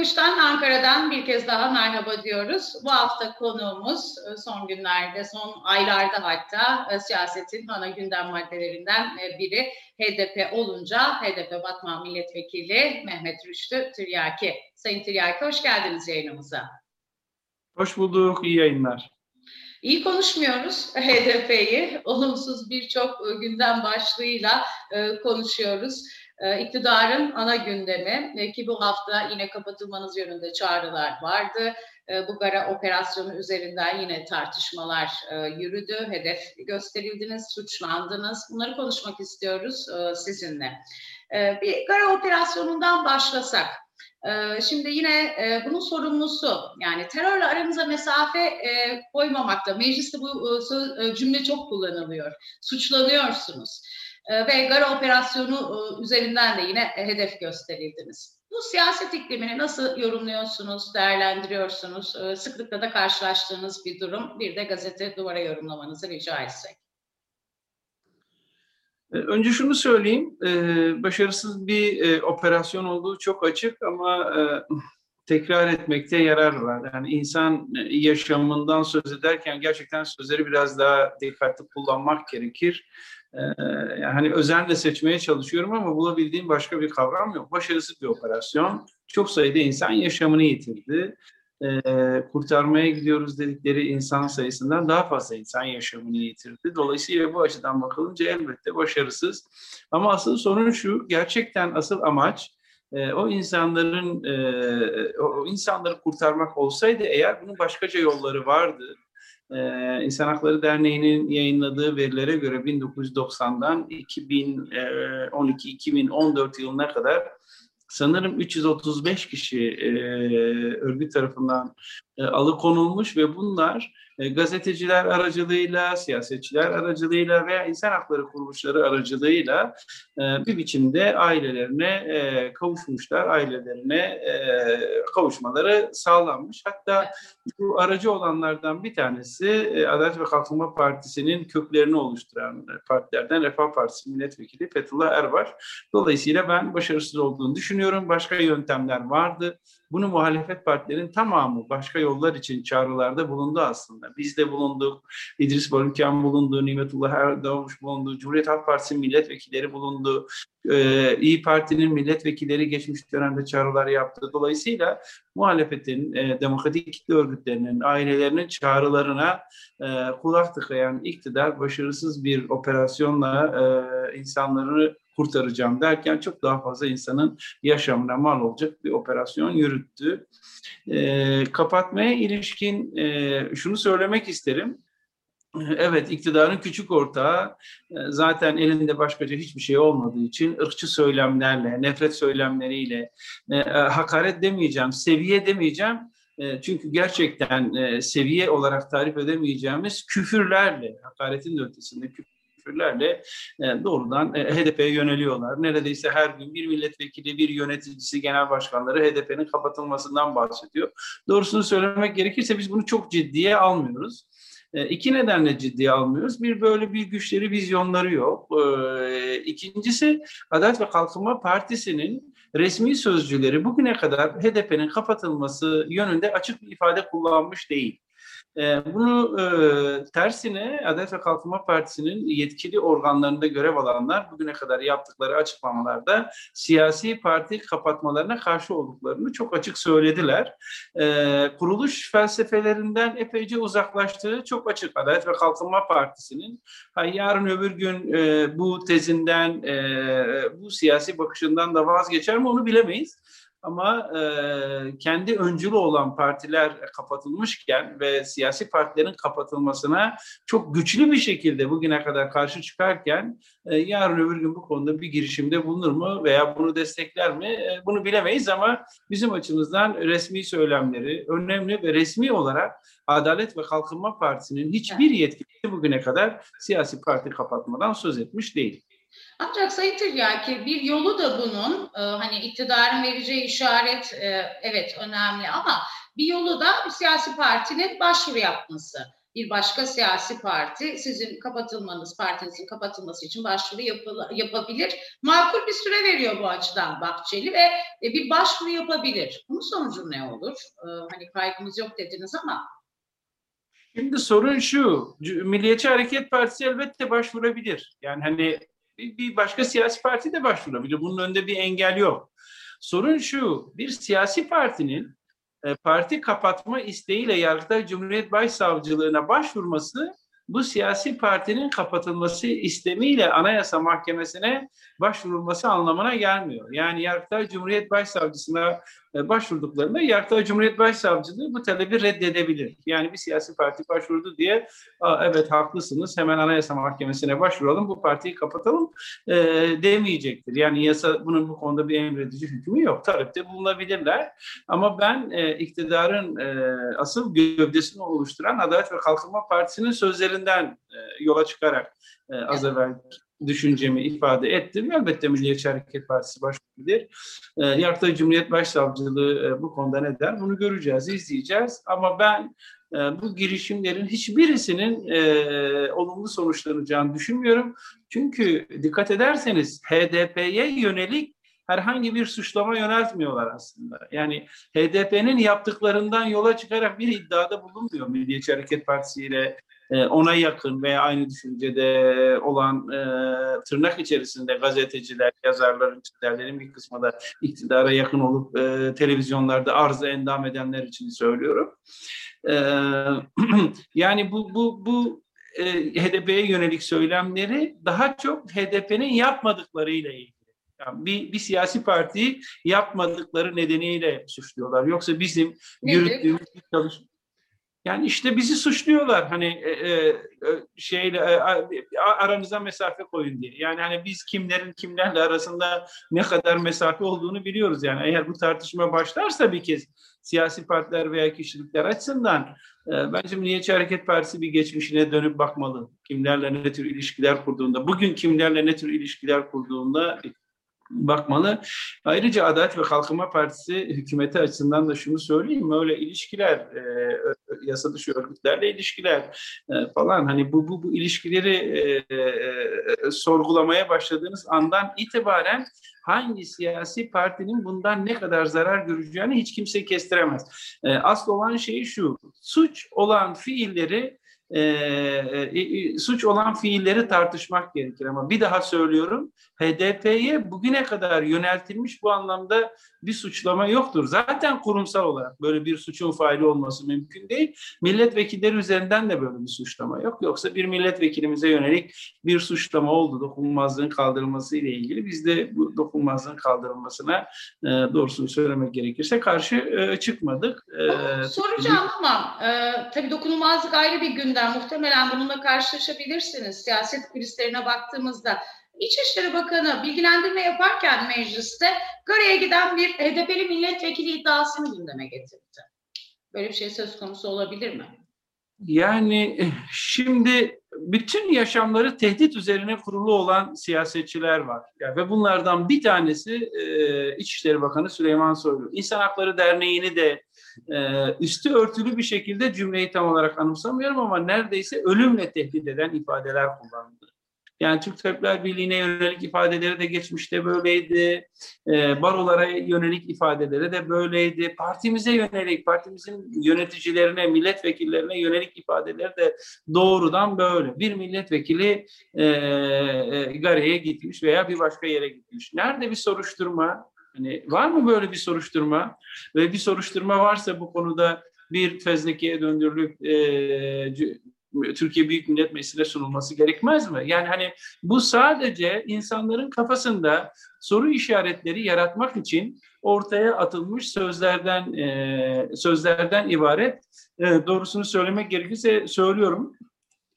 Bakış'tan Ankara'dan bir kez daha merhaba diyoruz. Bu hafta konuğumuz e, son günlerde, son aylarda hatta e, siyasetin ana gündem maddelerinden e, biri HDP olunca HDP Batman Milletvekili Mehmet Rüştü Tiryaki. Sayın Tiryaki hoş geldiniz yayınımıza. Hoş bulduk, iyi yayınlar. İyi konuşmuyoruz HDP'yi. Olumsuz birçok gündem başlığıyla konuşuyoruz iktidarın ana gündemi e, ki bu hafta yine kapatılmanız yönünde çağrılar vardı. E, bu Gara operasyonu üzerinden yine tartışmalar yürüdü. Hedef gösterildiniz, suçlandınız. Bunları konuşmak istiyoruz sizinle. Bir Gara operasyonundan başlasak. Şimdi yine bunun sorumlusu yani terörle aramıza mesafe koymamakta. Mecliste bu cümle çok kullanılıyor. Suçlanıyorsunuz. Ee, ve Gara operasyonu e, üzerinden de yine hedef gösterildiniz. Bu siyaset iklimini nasıl yorumluyorsunuz, değerlendiriyorsunuz? Ee, sıklıkla da karşılaştığınız bir durum. Bir de gazete duvara yorumlamanızı rica etsek. Ee, önce şunu söyleyeyim, başarısız bir operasyon olduğu çok açık ama tekrar etmekte yarar var. Yani insan yaşamından söz ederken gerçekten sözleri biraz daha dikkatli kullanmak gerekir. Ee, yani hani özenle seçmeye çalışıyorum ama bulabildiğim başka bir kavram yok. Başarısız bir operasyon. Çok sayıda insan yaşamını yitirdi. Ee, kurtarmaya gidiyoruz dedikleri insan sayısından daha fazla insan yaşamını yitirdi. Dolayısıyla bu açıdan bakılınca elbette başarısız. Ama asıl sorun şu, gerçekten asıl amaç e, o insanların e, o insanları kurtarmak olsaydı eğer bunun başkaca yolları vardı. Ee, İnsan Hakları Derneği'nin yayınladığı verilere göre 1990'dan 2012-2014 yılına kadar sanırım 335 kişi e, örgüt tarafından e, alıkonulmuş ve bunlar e, gazeteciler aracılığıyla, siyasetçiler aracılığıyla veya insan hakları kuruluşları aracılığıyla e, bir biçimde ailelerine e, kavuşmuşlar, ailelerine kavuşmaları sağlanmış. Hatta bu aracı olanlardan bir tanesi Adalet ve Kalkınma Partisi'nin köklerini oluşturan partilerden Refah Partisi milletvekili Fethullah Erbaş. Dolayısıyla ben başarısız olduğunu düşünüyorum. Başka yöntemler vardı. Bunu muhalefet partilerin tamamı başka yollar için çağrılarda bulundu aslında. Biz de bulunduk, İdris Barınkan bulundu, Nimetullah Erdoğmuş bulundu, Cumhuriyet Halk Partisi milletvekilleri bulundu, ee, İyi Parti'nin milletvekilleri geçmiş dönemde çağrılar yaptı. Dolayısıyla muhalefetin, e, demokratik kitle örgütlerinin, ailelerinin çağrılarına e, kulak tıkayan iktidar başarısız bir operasyonla e, insanları kurtaracağım derken çok daha fazla insanın yaşamına mal olacak bir operasyon yürüttü. E, kapatmaya ilişkin e, şunu söylemek isterim. Evet, iktidarın küçük ortağı e, zaten elinde başkaca hiçbir şey olmadığı için ırkçı söylemlerle, nefret söylemleriyle, e, e, hakaret demeyeceğim, seviye demeyeceğim. çünkü gerçekten seviye olarak tarif edemeyeceğimiz küfürlerle, hakaretin de ötesinde küfür küfürlerle e, doğrudan e, HDP'ye yöneliyorlar. Neredeyse her gün bir milletvekili, bir yöneticisi, genel başkanları HDP'nin kapatılmasından bahsediyor. Doğrusunu söylemek gerekirse biz bunu çok ciddiye almıyoruz. E, iki nedenle ciddiye almıyoruz. Bir böyle bir güçleri, vizyonları yok. İkincisi Adalet ve Kalkınma Partisi'nin resmi sözcüleri bugüne kadar HDP'nin kapatılması yönünde açık bir ifade kullanmış değil. Ee, bunu e, tersine Adalet ve Kalkınma Partisi'nin yetkili organlarında görev alanlar bugüne kadar yaptıkları açıklamalarda siyasi parti kapatmalarına karşı olduklarını çok açık söylediler. E, kuruluş felsefelerinden epeyce uzaklaştığı çok açık Adalet ve Kalkınma Partisi'nin. Yarın öbür gün e, bu tezinden, e, bu siyasi bakışından da vazgeçer mi onu bilemeyiz. Ama e, kendi öncülü olan partiler kapatılmışken ve siyasi partilerin kapatılmasına çok güçlü bir şekilde bugüne kadar karşı çıkarken e, yarın öbür gün bu konuda bir girişimde bulunur mu veya bunu destekler mi e, bunu bilemeyiz ama bizim açımızdan resmi söylemleri önemli ve resmi olarak Adalet ve Kalkınma Partisi'nin hiçbir yetkisi bugüne kadar siyasi parti kapatmadan söz etmiş değil. Ancak Sayın Tiryaki bir yolu da bunun e, hani iktidarın vereceği işaret e, evet önemli ama bir yolu da bir siyasi partinin başvuru yapması. bir başka siyasi parti sizin kapatılmanız, partinizin kapatılması için başvuru yapıl- yapabilir. Makul bir süre veriyor bu açıdan Bahçeli ve e, bir başvuru yapabilir. Bunun sonucu ne olur? E, hani kaygımız yok dediniz ama Şimdi sorun şu, Milliyetçi Hareket Partisi elbette başvurabilir. Yani hani bir başka siyasi parti de başvurabilir. Bunun önünde bir engel yok. Sorun şu, bir siyasi partinin e, parti kapatma isteğiyle Yargıtay Cumhuriyet Başsavcılığına başvurması bu siyasi partinin kapatılması istemiyle Anayasa Mahkemesi'ne başvurulması anlamına gelmiyor. Yani Yargıtay Cumhuriyet Başsavcısına başvurduklarında Yargıtay Cumhuriyet Başsavcılığı bu talebi reddedebilir. Yani bir siyasi parti başvurdu diye evet haklısınız hemen Anayasa Mahkemesi'ne başvuralım bu partiyi kapatalım e, demeyecektir. Yani yasa bunun bu konuda bir emredici hükmü yok. Talepte bulunabilirler. Ama ben e, iktidarın e, asıl gövdesini oluşturan Adalet ve Kalkınma Partisi'nin sözlerinden e, yola çıkarak e, az evvel düşüncemi ifade ettim. Elbette Milliyetçi Hareket Partisi başvurabilir. E, Yargıtay Cumhuriyet Başsavcılığı e, bu konuda ne der? Bunu göreceğiz, izleyeceğiz. Ama ben e, bu girişimlerin hiçbirisinin e, olumlu sonuçlanacağını düşünmüyorum. Çünkü dikkat ederseniz HDP'ye yönelik herhangi bir suçlama yöneltmiyorlar aslında. Yani HDP'nin yaptıklarından yola çıkarak bir iddiada bulunmuyor Milliyetçi Hareket Partisi ile e, ona yakın veya aynı düşüncede olan e, tırnak içerisinde gazeteciler, yazarların, çizerlerin bir kısmı da iktidara yakın olup e, televizyonlarda arzı endam edenler için söylüyorum. E, yani bu bu bu e, HDP'ye yönelik söylemleri daha çok HDP'nin yapmadıklarıyla ilgili. Yani bir, bir siyasi partiyi yapmadıkları nedeniyle suçluyorlar. Yoksa bizim Nedir? yürüttüğümüz bir çalışma yani işte bizi suçluyorlar hani e, e, şeyle e, aranıza mesafe koyun diye. Yani hani biz kimlerin kimlerle arasında ne kadar mesafe olduğunu biliyoruz. Yani eğer bu tartışma başlarsa bir kez siyasi partiler veya kişilikler açısından e, bence Milliyetçi Hareket Partisi bir geçmişine dönüp bakmalı. Kimlerle ne tür ilişkiler kurduğunda, bugün kimlerle ne tür ilişkiler kurduğunda bakmalı. Ayrıca Adalet ve Kalkınma Partisi hükümeti açısından da şunu söyleyeyim. Öyle ilişkiler, e, yasa dışı örgütlerle ilişkiler e, falan hani bu bu, bu ilişkileri e, e, sorgulamaya başladığınız andan itibaren hangi siyasi partinin bundan ne kadar zarar göreceğini hiç kimse kestiremez. E, asıl olan şey şu, suç olan fiilleri e, e, suç olan fiilleri tartışmak gerekir ama bir daha söylüyorum HDP'ye bugüne kadar yöneltilmiş bu anlamda bir suçlama yoktur. Zaten kurumsal olarak böyle bir suçun faili olması mümkün değil. Milletvekilleri üzerinden de böyle bir suçlama yok. Yoksa bir milletvekilimize yönelik bir suçlama oldu dokunulmazlığın kaldırılması ile ilgili. Biz de bu dokunulmazlığın kaldırılmasına e, doğrusunu söylemek gerekirse karşı e, çıkmadık. E, Soracağım ama e, tabii dokunulmazlık ayrı bir gündem. Muhtemelen bununla karşılaşabilirsiniz. Siyaset kulislerine baktığımızda İçişleri Bakanı bilgilendirme yaparken mecliste Gare'ye giden bir HDP'li milletvekili iddiasını gündeme getirdi. Böyle bir şey söz konusu olabilir mi? Yani şimdi bütün yaşamları tehdit üzerine kurulu olan siyasetçiler var. Yani ve bunlardan bir tanesi e, İçişleri Bakanı Süleyman Soylu. İnsan Hakları Derneği'ni de e, üstü örtülü bir şekilde cümleyi tam olarak anımsamıyorum ama neredeyse ölümle tehdit eden ifadeler kullandı. Yani Türk Tabipler Birliği'ne yönelik ifadeleri de geçmişte böyleydi. E, barolara yönelik ifadeleri de böyleydi. Partimize yönelik, partimizin yöneticilerine, milletvekillerine yönelik ifadeleri de doğrudan böyle. Bir milletvekili e, e, Gare'ye gitmiş veya bir başka yere gitmiş. Nerede bir soruşturma? Hani var mı böyle bir soruşturma? Ve bir soruşturma varsa bu konuda bir fezlekeye döndürülüp e, Türkiye Büyük Millet Meclisi'ne sunulması gerekmez mi? Yani hani bu sadece insanların kafasında soru işaretleri yaratmak için ortaya atılmış sözlerden e, sözlerden ibaret. E, doğrusunu söylemek gerekirse söylüyorum.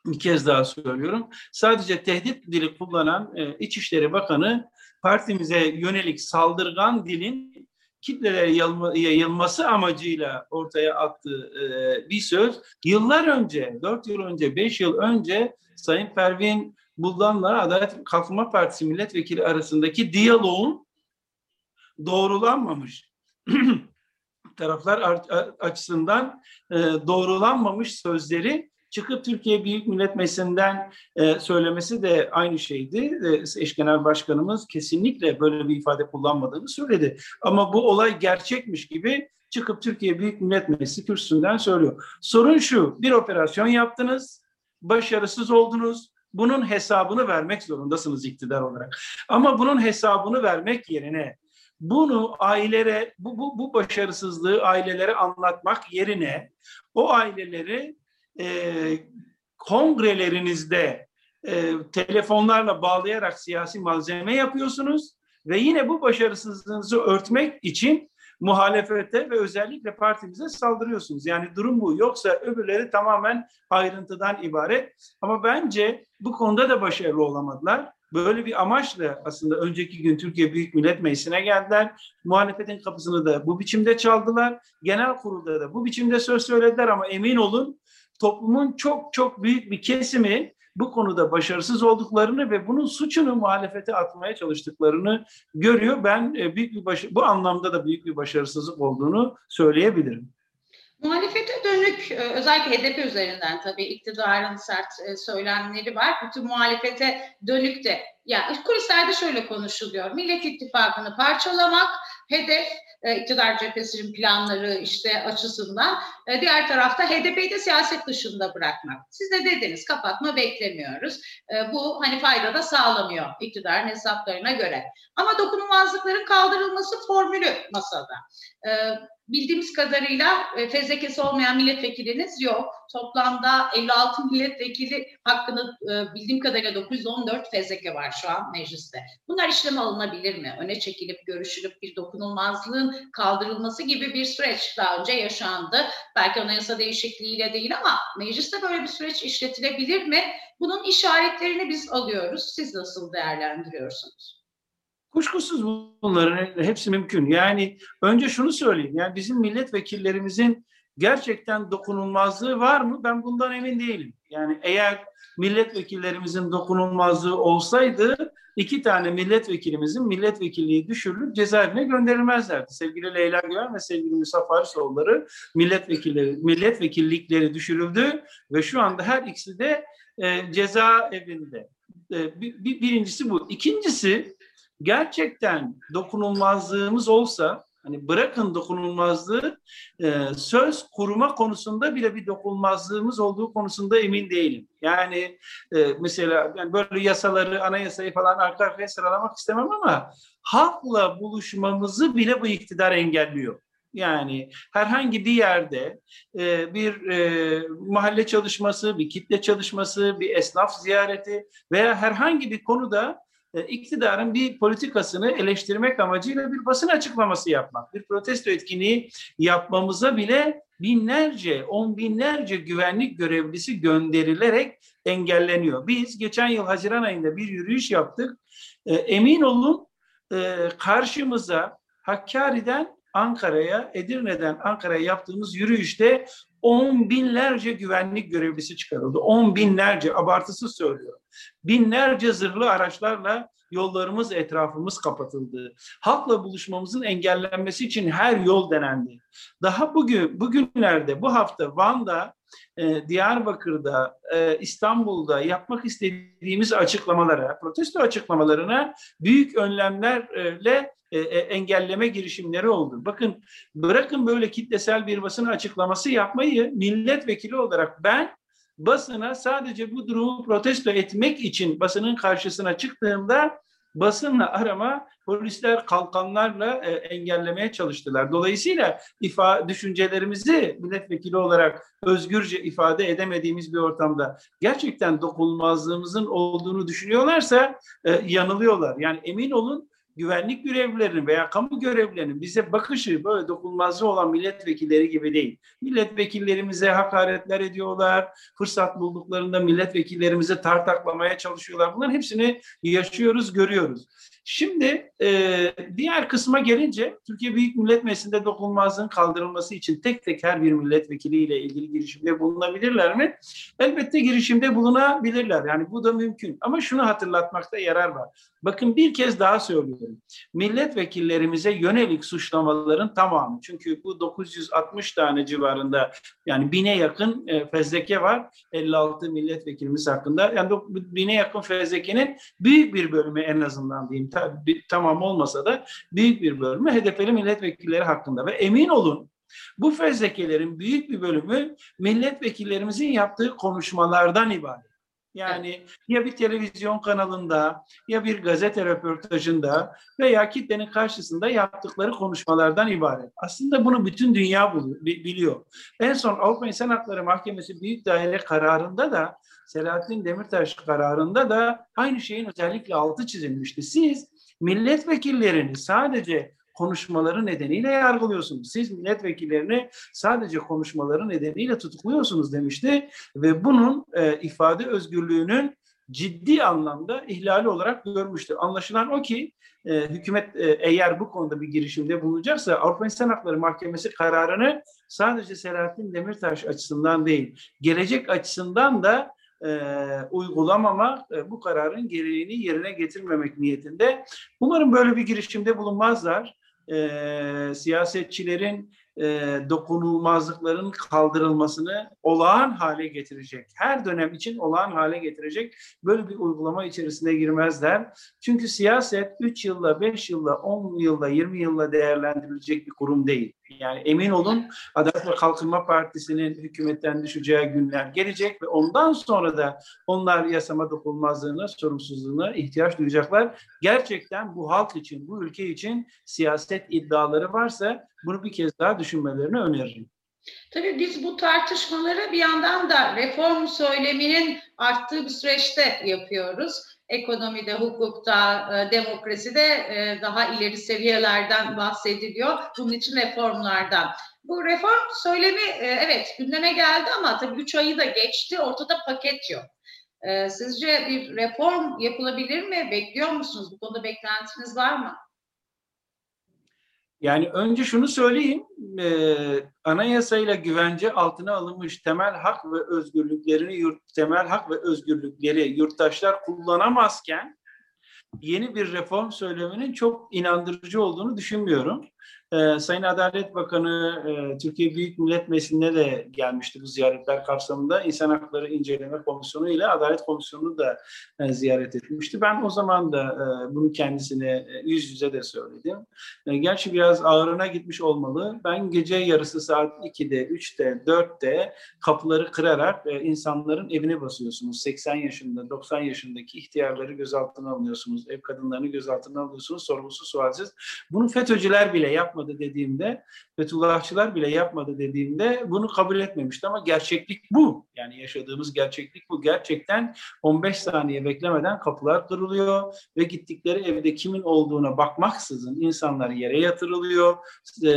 Bir kez daha söylüyorum. Sadece tehdit dili kullanan e, İçişleri Bakanı partimize yönelik saldırgan dilin kitlelere yayılması amacıyla ortaya attığı e, bir söz. Yıllar önce, dört yıl önce, beş yıl önce Sayın Pervin Buldan'la Adalet Kalkınma Partisi milletvekili arasındaki diyaloğun doğrulanmamış taraflar açısından e, doğrulanmamış sözleri çıkıp Türkiye Büyük Millet Meclisi'nden e, söylemesi de aynı şeydi. E, eş Genel Başkanımız kesinlikle böyle bir ifade kullanmadığını söyledi. Ama bu olay gerçekmiş gibi çıkıp Türkiye Büyük Millet Meclisi kürsüsünden söylüyor. Sorun şu, bir operasyon yaptınız, başarısız oldunuz, bunun hesabını vermek zorundasınız iktidar olarak. Ama bunun hesabını vermek yerine bunu ailelere, bu, bu, bu başarısızlığı ailelere anlatmak yerine o aileleri e, kongrelerinizde e, telefonlarla bağlayarak siyasi malzeme yapıyorsunuz ve yine bu başarısızlığınızı örtmek için muhalefete ve özellikle partimize saldırıyorsunuz. Yani durum bu. Yoksa öbürleri tamamen ayrıntıdan ibaret. Ama bence bu konuda da başarılı olamadılar. Böyle bir amaçla aslında önceki gün Türkiye Büyük Millet Meclisi'ne geldiler. Muhalefetin kapısını da bu biçimde çaldılar. Genel kurulda da bu biçimde söz söylediler ama emin olun toplumun çok çok büyük bir kesimi bu konuda başarısız olduklarını ve bunun suçunu muhalefete atmaya çalıştıklarını görüyor. Ben e, büyük bir baş bu anlamda da büyük bir başarısızlık olduğunu söyleyebilirim. Muhalefete dönük e, özellikle HDP üzerinden tabii iktidarın sert e, söylemleri var. Bütün muhalefete dönük de yani kulislerde şöyle konuşuluyor. Millet İttifakı'nı parçalamak, hedef e, iktidar cephesinin planları işte açısından. E, diğer tarafta HDP'yi de siyaset dışında bırakmak. Siz de dediniz kapatma beklemiyoruz. E, bu hani fayda da sağlamıyor iktidarın hesaplarına göre. Ama dokunulmazlıkların kaldırılması formülü masada. Bildiğimiz kadarıyla e, fezlekesi olmayan milletvekiliniz yok. Toplamda 56 milletvekili hakkında e, bildiğim kadarıyla 914 fezleke var şu an mecliste. Bunlar işleme alınabilir mi? Öne çekilip görüşülüp bir dokunulmazlığın kaldırılması gibi bir süreç daha önce yaşandı. Belki anayasa değişikliğiyle değil ama mecliste böyle bir süreç işletilebilir mi? Bunun işaretlerini biz alıyoruz. Siz nasıl değerlendiriyorsunuz? Kuşkusuz bunların hepsi mümkün. Yani önce şunu söyleyeyim. Yani bizim milletvekillerimizin gerçekten dokunulmazlığı var mı? Ben bundan emin değilim. Yani eğer milletvekillerimizin dokunulmazlığı olsaydı iki tane milletvekilimizin milletvekilliği düşürülüp cezaevine gönderilmezlerdi. Sevgili Leyla Güven ve sevgili Musa Farisoğulları milletvekilleri, milletvekillikleri düşürüldü ve şu anda her ikisi de e, cezaevinde. E, bir, bir, birincisi bu. İkincisi gerçekten dokunulmazlığımız olsa hani bırakın dokunulmazlığı e, söz kurma konusunda bile bir dokunulmazlığımız olduğu konusunda emin değilim. Yani e, mesela yani böyle yasaları, anayasayı falan arka arkaya sıralamak istemem ama halkla buluşmamızı bile bu iktidar engelliyor. Yani herhangi bir yerde e, bir e, mahalle çalışması, bir kitle çalışması, bir esnaf ziyareti veya herhangi bir konuda iktidarın bir politikasını eleştirmek amacıyla bir basın açıklaması yapmak, bir protesto etkinliği yapmamıza bile binlerce, on binlerce güvenlik görevlisi gönderilerek engelleniyor. Biz geçen yıl Haziran ayında bir yürüyüş yaptık. E, emin olun e, karşımıza Hakkari'den Ankara'ya, Edirne'den Ankara'ya yaptığımız yürüyüşte on binlerce güvenlik görevlisi çıkarıldı. On binlerce, abartısız söylüyorum. Binlerce zırhlı araçlarla yollarımız, etrafımız kapatıldı. Halkla buluşmamızın engellenmesi için her yol denendi. Daha bugün, bugünlerde, bu hafta Van'da, e, Diyarbakır'da, e, İstanbul'da yapmak istediğimiz açıklamalara, protesto açıklamalarına büyük önlemlerle e, engelleme girişimleri oldu. Bakın bırakın böyle kitlesel bir basın açıklaması yapmayı milletvekili olarak ben basına sadece bu durumu protesto etmek için basının karşısına çıktığımda basınla arama polisler kalkanlarla e, engellemeye çalıştılar. Dolayısıyla ifa düşüncelerimizi milletvekili olarak özgürce ifade edemediğimiz bir ortamda gerçekten dokunulmazlığımızın olduğunu düşünüyorlarsa e, yanılıyorlar. Yani emin olun güvenlik görevlilerinin veya kamu görevlilerinin bize bakışı böyle dokunmazlığı olan milletvekilleri gibi değil. Milletvekillerimize hakaretler ediyorlar, fırsat bulduklarında milletvekillerimize tartaklamaya çalışıyorlar. Bunların hepsini yaşıyoruz, görüyoruz. Şimdi e, diğer kısma gelince Türkiye Büyük Millet Meclisi'nde dokunulmazlığın kaldırılması için tek tek her bir milletvekiliyle ilgili girişimde bulunabilirler mi? Elbette girişimde bulunabilirler. Yani bu da mümkün. Ama şunu hatırlatmakta yarar var. Bakın bir kez daha söylüyorum. Milletvekillerimize yönelik suçlamaların tamamı. Çünkü bu 960 tane civarında yani bine yakın e, fezleke var 56 milletvekilimiz hakkında. Yani bine yakın fezlekenin büyük bir bölümü en azından diyeyim tamam olmasa da büyük bir bölümü HDP'li milletvekilleri hakkında ve emin olun bu fezlekelerin büyük bir bölümü milletvekillerimizin yaptığı konuşmalardan ibaret. Yani ya bir televizyon kanalında ya bir gazete röportajında veya kitlenin karşısında yaptıkları konuşmalardan ibaret. Aslında bunu bütün dünya biliyor. En son Avrupa İnsan Hakları Mahkemesi Büyük Daire kararında da Selahattin Demirtaş kararında da aynı şeyin özellikle altı çizilmişti. Siz milletvekillerini sadece konuşmaları nedeniyle yargılıyorsunuz. Siz milletvekillerini sadece konuşmaları nedeniyle tutukluyorsunuz demişti ve bunun e, ifade özgürlüğünün ciddi anlamda ihlali olarak görmüştü. Anlaşılan o ki e, hükümet e, eğer bu konuda bir girişimde bulunacaksa Avrupa İnsan Hakları Mahkemesi kararını sadece Selahattin Demirtaş açısından değil, gelecek açısından da e, uygulamamak, e, bu kararın gereğini yerine getirmemek niyetinde. Umarım böyle bir girişimde bulunmazlar e, siyasetçilerin e, dokunulmazlıkların kaldırılmasını olağan hale getirecek. Her dönem için olağan hale getirecek böyle bir uygulama içerisine girmezler. Çünkü siyaset 3 yılla, 5 yılla, 10 yılla, 20 yılla değerlendirilecek bir kurum değil. Yani emin olun Adalet ve Kalkınma Partisi'nin hükümetten düşeceği günler gelecek ve ondan sonra da onlar yasama dokunulmazlığına, sorumsuzluğuna ihtiyaç duyacaklar. Gerçekten bu halk için, bu ülke için siyaset iddiaları varsa bunu bir kez daha düşünmelerini öneririm. Tabii biz bu tartışmaları bir yandan da reform söyleminin arttığı bir süreçte yapıyoruz. Ekonomide, hukukta, e, demokraside e, daha ileri seviyelerden bahsediliyor. Bunun için reformlardan. Bu reform söylemi e, evet gündeme geldi ama tabii üç ayı da geçti. Ortada paket yok. Sizce bir reform yapılabilir mi? Bekliyor musunuz? Bu konuda beklentiniz var mı? Yani önce şunu söyleyeyim, e, anayasayla güvence altına alınmış temel hak ve özgürlüklerini, yurt, temel hak ve özgürlükleri yurttaşlar kullanamazken yeni bir reform söyleminin çok inandırıcı olduğunu düşünmüyorum. Ee, Sayın Adalet Bakanı e, Türkiye Büyük Millet Meclisi'ne de gelmişti bu ziyaretler kapsamında. İnsan Hakları İnceleme Komisyonu ile Adalet Komisyonu da e, ziyaret etmişti. Ben o zaman da e, bunu kendisine e, yüz yüze de söyledim. E, gerçi biraz ağırına gitmiş olmalı. Ben gece yarısı saat 2'de, 3'te, 4'te kapıları kırarak e, insanların evine basıyorsunuz. 80 yaşında, 90 yaşındaki ihtiyarları gözaltına alıyorsunuz. Ev kadınlarını gözaltına alıyorsunuz. Sorumsuz sualsiz. Bunu FETÖ'cüler bile yapmadı dediğimde, Fethullahçılar bile yapmadı dediğimde bunu kabul etmemişti ama gerçeklik bu. Yani yaşadığımız gerçeklik bu. Gerçekten 15 saniye beklemeden kapılar kırılıyor ve gittikleri evde kimin olduğuna bakmaksızın insanlar yere yatırılıyor. E,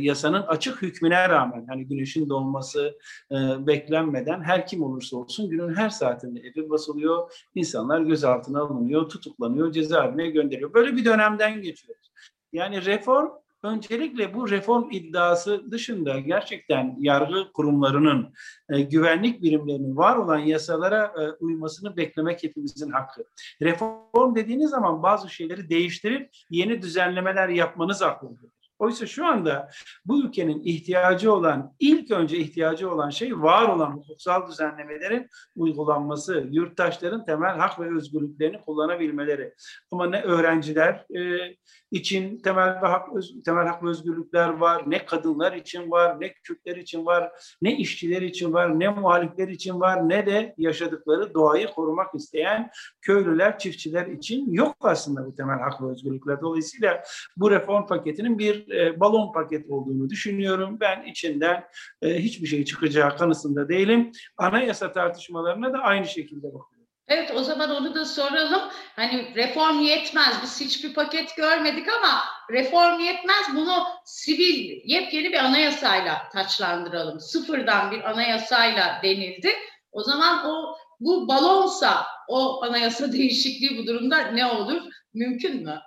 yasanın açık hükmüne rağmen hani güneşin doğması e, beklenmeden her kim olursa olsun günün her saatinde evi basılıyor. İnsanlar gözaltına alınıyor, tutuklanıyor, cezaevine gönderiliyor. Böyle bir dönemden geçiyoruz. Yani reform Öncelikle bu reform iddiası dışında gerçekten yargı kurumlarının, e, güvenlik birimlerinin var olan yasalara e, uymasını beklemek hepimizin hakkı. Reform dediğiniz zaman bazı şeyleri değiştirip yeni düzenlemeler yapmanız haklıdır. Oysa şu anda bu ülkenin ihtiyacı olan, ilk önce ihtiyacı olan şey var olan hukuksal düzenlemelerin uygulanması, yurttaşların temel hak ve özgürlüklerini kullanabilmeleri. Ama ne öğrenciler e, için temel ve hak, temel hak ve özgürlükler var, ne kadınlar için var, ne Kürtler için var, ne işçiler için var, ne muhalifler için var, ne de yaşadıkları doğayı korumak isteyen köylüler, çiftçiler için yok aslında bu temel hak ve özgürlükler. Dolayısıyla bu reform paketinin bir e, balon paket olduğunu düşünüyorum. Ben içinden e, hiçbir şey çıkacağı kanısında değilim. Anayasa tartışmalarına da aynı şekilde bakıyorum. Evet o zaman onu da soralım. Hani reform yetmez. Biz hiçbir paket görmedik ama reform yetmez. Bunu sivil yepyeni bir anayasayla taçlandıralım. Sıfırdan bir anayasayla denildi. O zaman o bu balonsa o anayasa değişikliği bu durumda ne olur? Mümkün mü?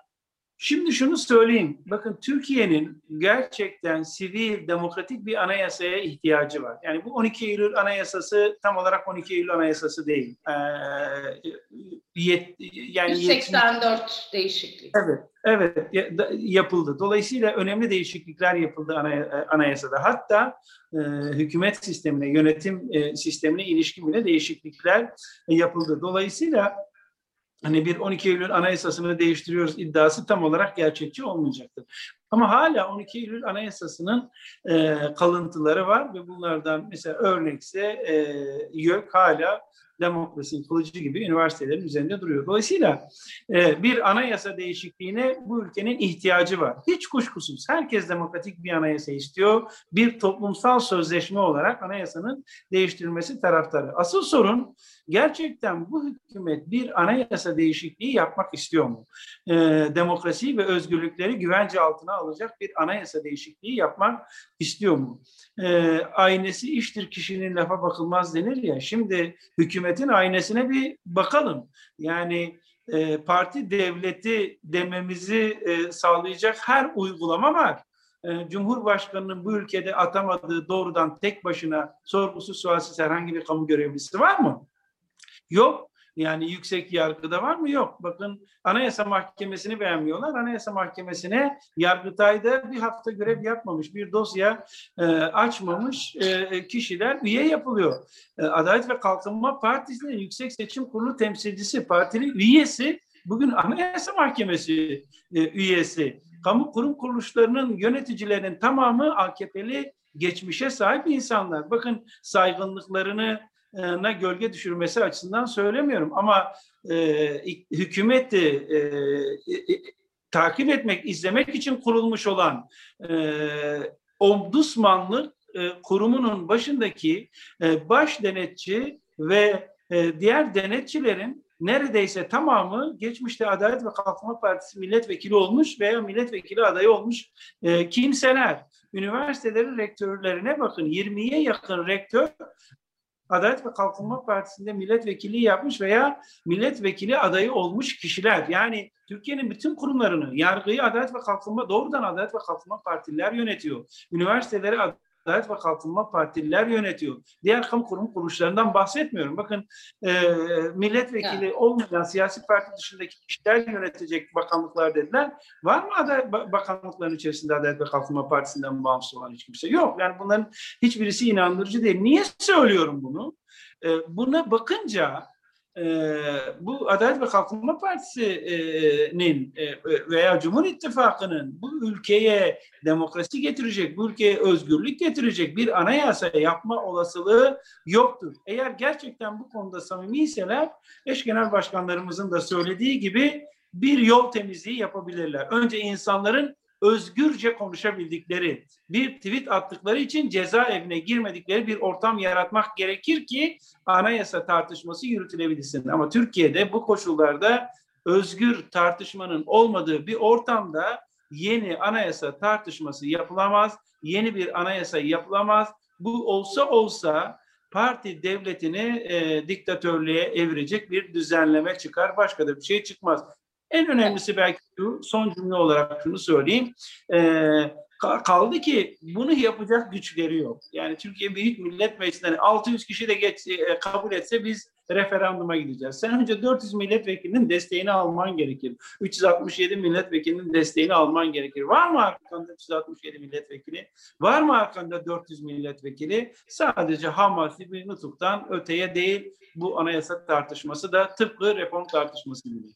Şimdi şunu söyleyeyim. Bakın Türkiye'nin gerçekten sivil, demokratik bir anayasaya ihtiyacı var. Yani bu 12 Eylül Anayasası tam olarak 12 Eylül Anayasası değil. Ee, Yet, yani 184 yetmiş... değişiklik. Evet, evet yapıldı. Dolayısıyla önemli değişiklikler yapıldı anayasada. Hatta e, hükümet sistemine, yönetim e, sistemine ilişkin bile değişiklikler yapıldı. Dolayısıyla hani bir 12 Eylül anayasasını değiştiriyoruz iddiası tam olarak gerçekçi olmayacaktır. Ama hala 12 Eylül anayasasının e, kalıntıları var ve bunlardan mesela örnekse e, YÖK hala demokrasinin kılıcı gibi üniversitelerin üzerinde duruyor. Dolayısıyla e, bir anayasa değişikliğine bu ülkenin ihtiyacı var. Hiç kuşkusuz herkes demokratik bir anayasa istiyor. Bir toplumsal sözleşme olarak anayasanın değiştirilmesi taraftarı. Asıl sorun gerçekten bu hükümet bir anayasa değişikliği yapmak istiyor mu? E, demokrasi ve özgürlükleri güvence altına alacak bir anayasa değişikliği yapmak istiyor mu? E, aynesi iştir kişinin lafa bakılmaz denir ya. Şimdi hükümetin aynesine bir bakalım. Yani e, parti devleti dememizi e, sağlayacak her uygulama var. E, Cumhurbaşkanının bu ülkede atamadığı doğrudan tek başına sorgusuz sualsiz herhangi bir kamu görevlisi var mı? Yok. Yani yüksek yargıda var mı? Yok. Bakın Anayasa Mahkemesi'ni beğenmiyorlar. Anayasa Mahkemesi'ne Yargıtay'da bir hafta görev yapmamış, bir dosya e, açmamış e, kişiler üye yapılıyor. E, Adalet ve Kalkınma Partisi'nin Yüksek Seçim Kurulu temsilcisi, partinin üyesi bugün Anayasa Mahkemesi e, üyesi. Kamu kurum kuruluşlarının yöneticilerinin tamamı AKP'li geçmişe sahip insanlar. Bakın saygınlıklarını na gölge düşürmesi açısından söylemiyorum ama e, hükümet de e, e, takip etmek, izlemek için kurulmuş olan e, omdusmanlık e, kurumunun başındaki e, baş denetçi ve e, diğer denetçilerin neredeyse tamamı geçmişte Adalet ve Kalkınma Partisi milletvekili olmuş veya milletvekili adayı olmuş e, kimseler. Üniversitelerin rektörlerine bakın 20'ye yakın rektör Adalet ve Kalkınma Partisi'nde milletvekili yapmış veya milletvekili adayı olmuş kişiler. Yani Türkiye'nin bütün kurumlarını, yargıyı Adalet ve Kalkınma, doğrudan Adalet ve Kalkınma Partiler yönetiyor. Üniversiteleri Adalet ve Kalkınma Partililer yönetiyor. Diğer kamu kurum kuruluşlarından bahsetmiyorum. Bakın e, milletvekili ya. olmayan siyasi parti dışındaki kişiler yönetecek bakanlıklar dediler. Var mı adalet, bakanlıkların içerisinde Adalet ve Kalkınma Partisi'nden bağımsız olan hiç kimse? Yok. Yani bunların hiçbirisi inandırıcı değil. Niye söylüyorum bunu? E, buna bakınca e, bu Adalet ve Kalkınma Partisi'nin e, veya Cumhur İttifakı'nın bu ülkeye demokrasi getirecek, bu ülkeye özgürlük getirecek bir anayasa yapma olasılığı yoktur. Eğer gerçekten bu konuda samimiyseler eş genel başkanlarımızın da söylediği gibi bir yol temizliği yapabilirler. Önce insanların özgürce konuşabildikleri, bir tweet attıkları için cezaevine girmedikleri bir ortam yaratmak gerekir ki anayasa tartışması yürütülebilsin. Ama Türkiye'de bu koşullarda özgür tartışmanın olmadığı bir ortamda yeni anayasa tartışması yapılamaz, yeni bir anayasa yapılamaz. Bu olsa olsa parti devletini e, diktatörlüğe evirecek bir düzenleme çıkar. Başka da bir şey çıkmaz. En önemlisi belki şu, son cümle olarak şunu söyleyeyim. Ee, kaldı ki bunu yapacak güçleri yok. Yani Türkiye Büyük Millet Meclisi'nden 600 kişi de geç, e, kabul etse biz referanduma gideceğiz. Sen önce 400 milletvekilinin desteğini alman gerekir. 367 milletvekilinin desteğini alman gerekir. Var mı arkanda 367 milletvekili? Var mı arkanda 400 milletvekili? Sadece Hamas'ı bir nutuktan öteye değil bu anayasa tartışması da tıpkı reform tartışması gibi.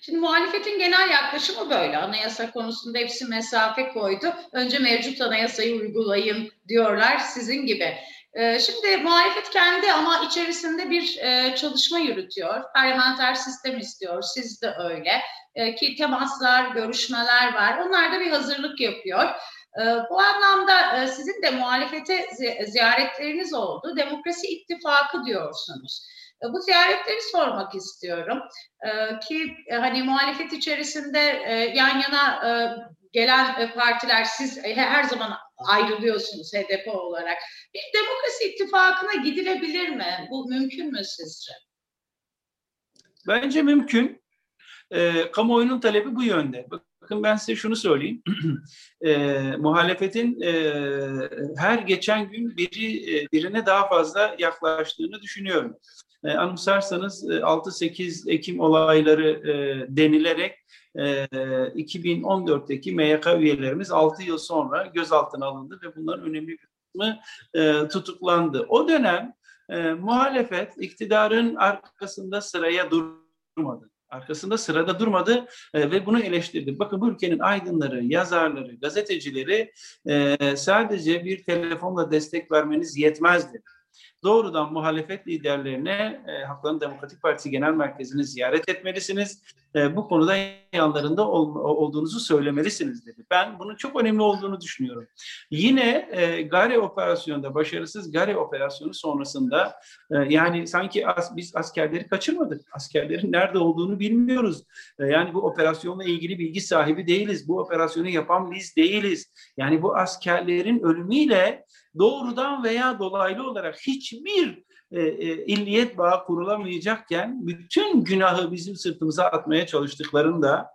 Şimdi muhalefetin genel yaklaşımı böyle. Anayasa konusunda hepsi mesafe koydu. Önce mevcut anayasayı uygulayın diyorlar sizin gibi. Ee, şimdi muhalefet kendi ama içerisinde bir e, çalışma yürütüyor. Parlamenter sistem istiyor. Siz de öyle. Ee, ki temaslar, görüşmeler var. Onlar da bir hazırlık yapıyor. Ee, bu anlamda e, sizin de muhalefete ziyaretleriniz oldu. Demokrasi ittifakı diyorsunuz. E, bu ziyaretleri sormak istiyorum e, ki e, hani muhalefet içerisinde yan yana gelen partiler siz her zaman ayrılıyorsunuz HDP olarak. Bir demokrasi ittifakına gidilebilir mi? Bu mümkün mü sizce? Bence mümkün. E, kamuoyunun talebi bu yönde. Bakın ben size şunu söyleyeyim. e, muhalefetin e, her geçen gün biri birine daha fazla yaklaştığını düşünüyorum. E, anımsarsanız e, 6-8 Ekim olayları e, denilerek e, 2014'teki MYK üyelerimiz 6 yıl sonra gözaltına alındı ve bunların önemli bir kısmı e, tutuklandı. O dönem e, muhalefet iktidarın arkasında sıraya durmadı. Arkasında sırada durmadı e, ve bunu eleştirdi. Bakın bu ülkenin aydınları, yazarları, gazetecileri e, sadece bir telefonla destek vermeniz yetmezdi doğrudan muhalefet liderlerine e, Hakların Demokratik Partisi Genel Merkezi'ni ziyaret etmelisiniz. E, bu konuda yanlarında ol, olduğunuzu söylemelisiniz dedi. Ben bunun çok önemli olduğunu düşünüyorum. Yine e, Gare operasyonunda, başarısız Gare operasyonu sonrasında e, yani sanki as, biz askerleri kaçırmadık. Askerlerin nerede olduğunu bilmiyoruz. E, yani bu operasyonla ilgili bilgi sahibi değiliz. Bu operasyonu yapan biz değiliz. Yani bu askerlerin ölümüyle doğrudan veya dolaylı olarak hiçbir e, e, illiyet bağı kurulamayacakken bütün günahı bizim sırtımıza atmaya çalıştıklarında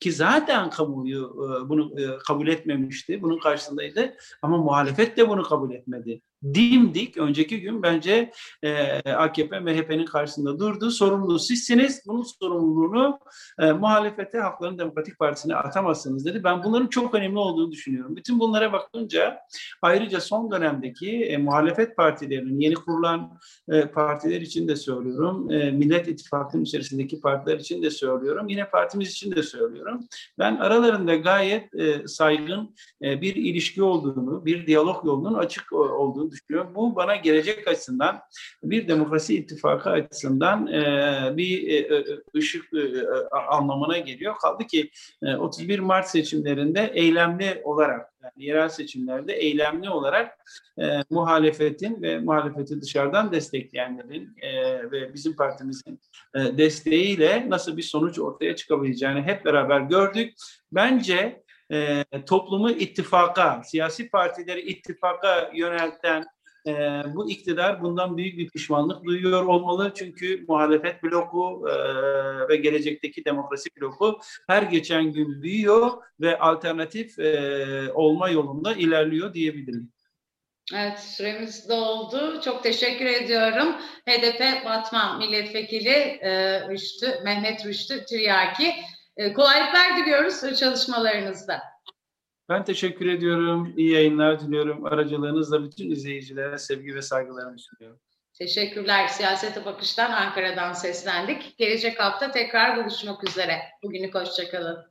ki zaten kamuoyu e, bunu e, kabul etmemişti. Bunun karşısındaydı. Ama muhalefet de bunu kabul etmedi. Dimdik önceki gün bence e, AKP MHP'nin karşısında durdu. Sorumlu sizsiniz. Bunun sorumluluğunu e, muhalefete Hakların Demokratik Partisi'ne atamazsınız dedi. Ben bunların çok önemli olduğunu düşünüyorum. Bütün bunlara bakınca ayrıca son dönemdeki e, muhalefet partilerinin yeni kurulan e, partiler için de söylüyorum. E, Millet İttifakı'nın içerisindeki partiler için de söylüyorum. Yine partimiz için de söylüyorum. Ben aralarında gayet e, saygın e, bir ilişki olduğunu, bir diyalog yolunun açık olduğunu düşünüyorum. Bu bana gelecek açısından, bir demokrasi ittifakı açısından e, bir e, ışık e, anlamına geliyor. Kaldı ki e, 31 Mart seçimlerinde eylemli olarak, yani yerel seçimlerde eylemli olarak e, muhalefetin ve muhalefeti dışarıdan destekleyenlerin e, ve bizim partimizin e, desteğiyle nasıl bir sonuç ortaya çıkabileceğini hep beraber gördük. Bence e, toplumu ittifaka, siyasi partileri ittifaka yönelten e, bu iktidar bundan büyük bir pişmanlık duyuyor olmalı. Çünkü muhalefet bloku e, ve gelecekteki demokrasi bloku her geçen gün büyüyor ve alternatif e, olma yolunda ilerliyor diyebilirim. Evet süremiz doldu. Çok teşekkür ediyorum. HDP Batman Milletvekili e, Rüştü, Mehmet Rüştü Tiryaki. E, kolaylıklar diliyoruz çalışmalarınızda. Ben teşekkür ediyorum. İyi yayınlar diliyorum. Aracılığınızla bütün izleyicilere sevgi ve saygılarımı sunuyorum. Teşekkürler. Siyasete Bakış'tan Ankara'dan seslendik. Gelecek hafta tekrar buluşmak üzere. Bugünlük hoşçakalın.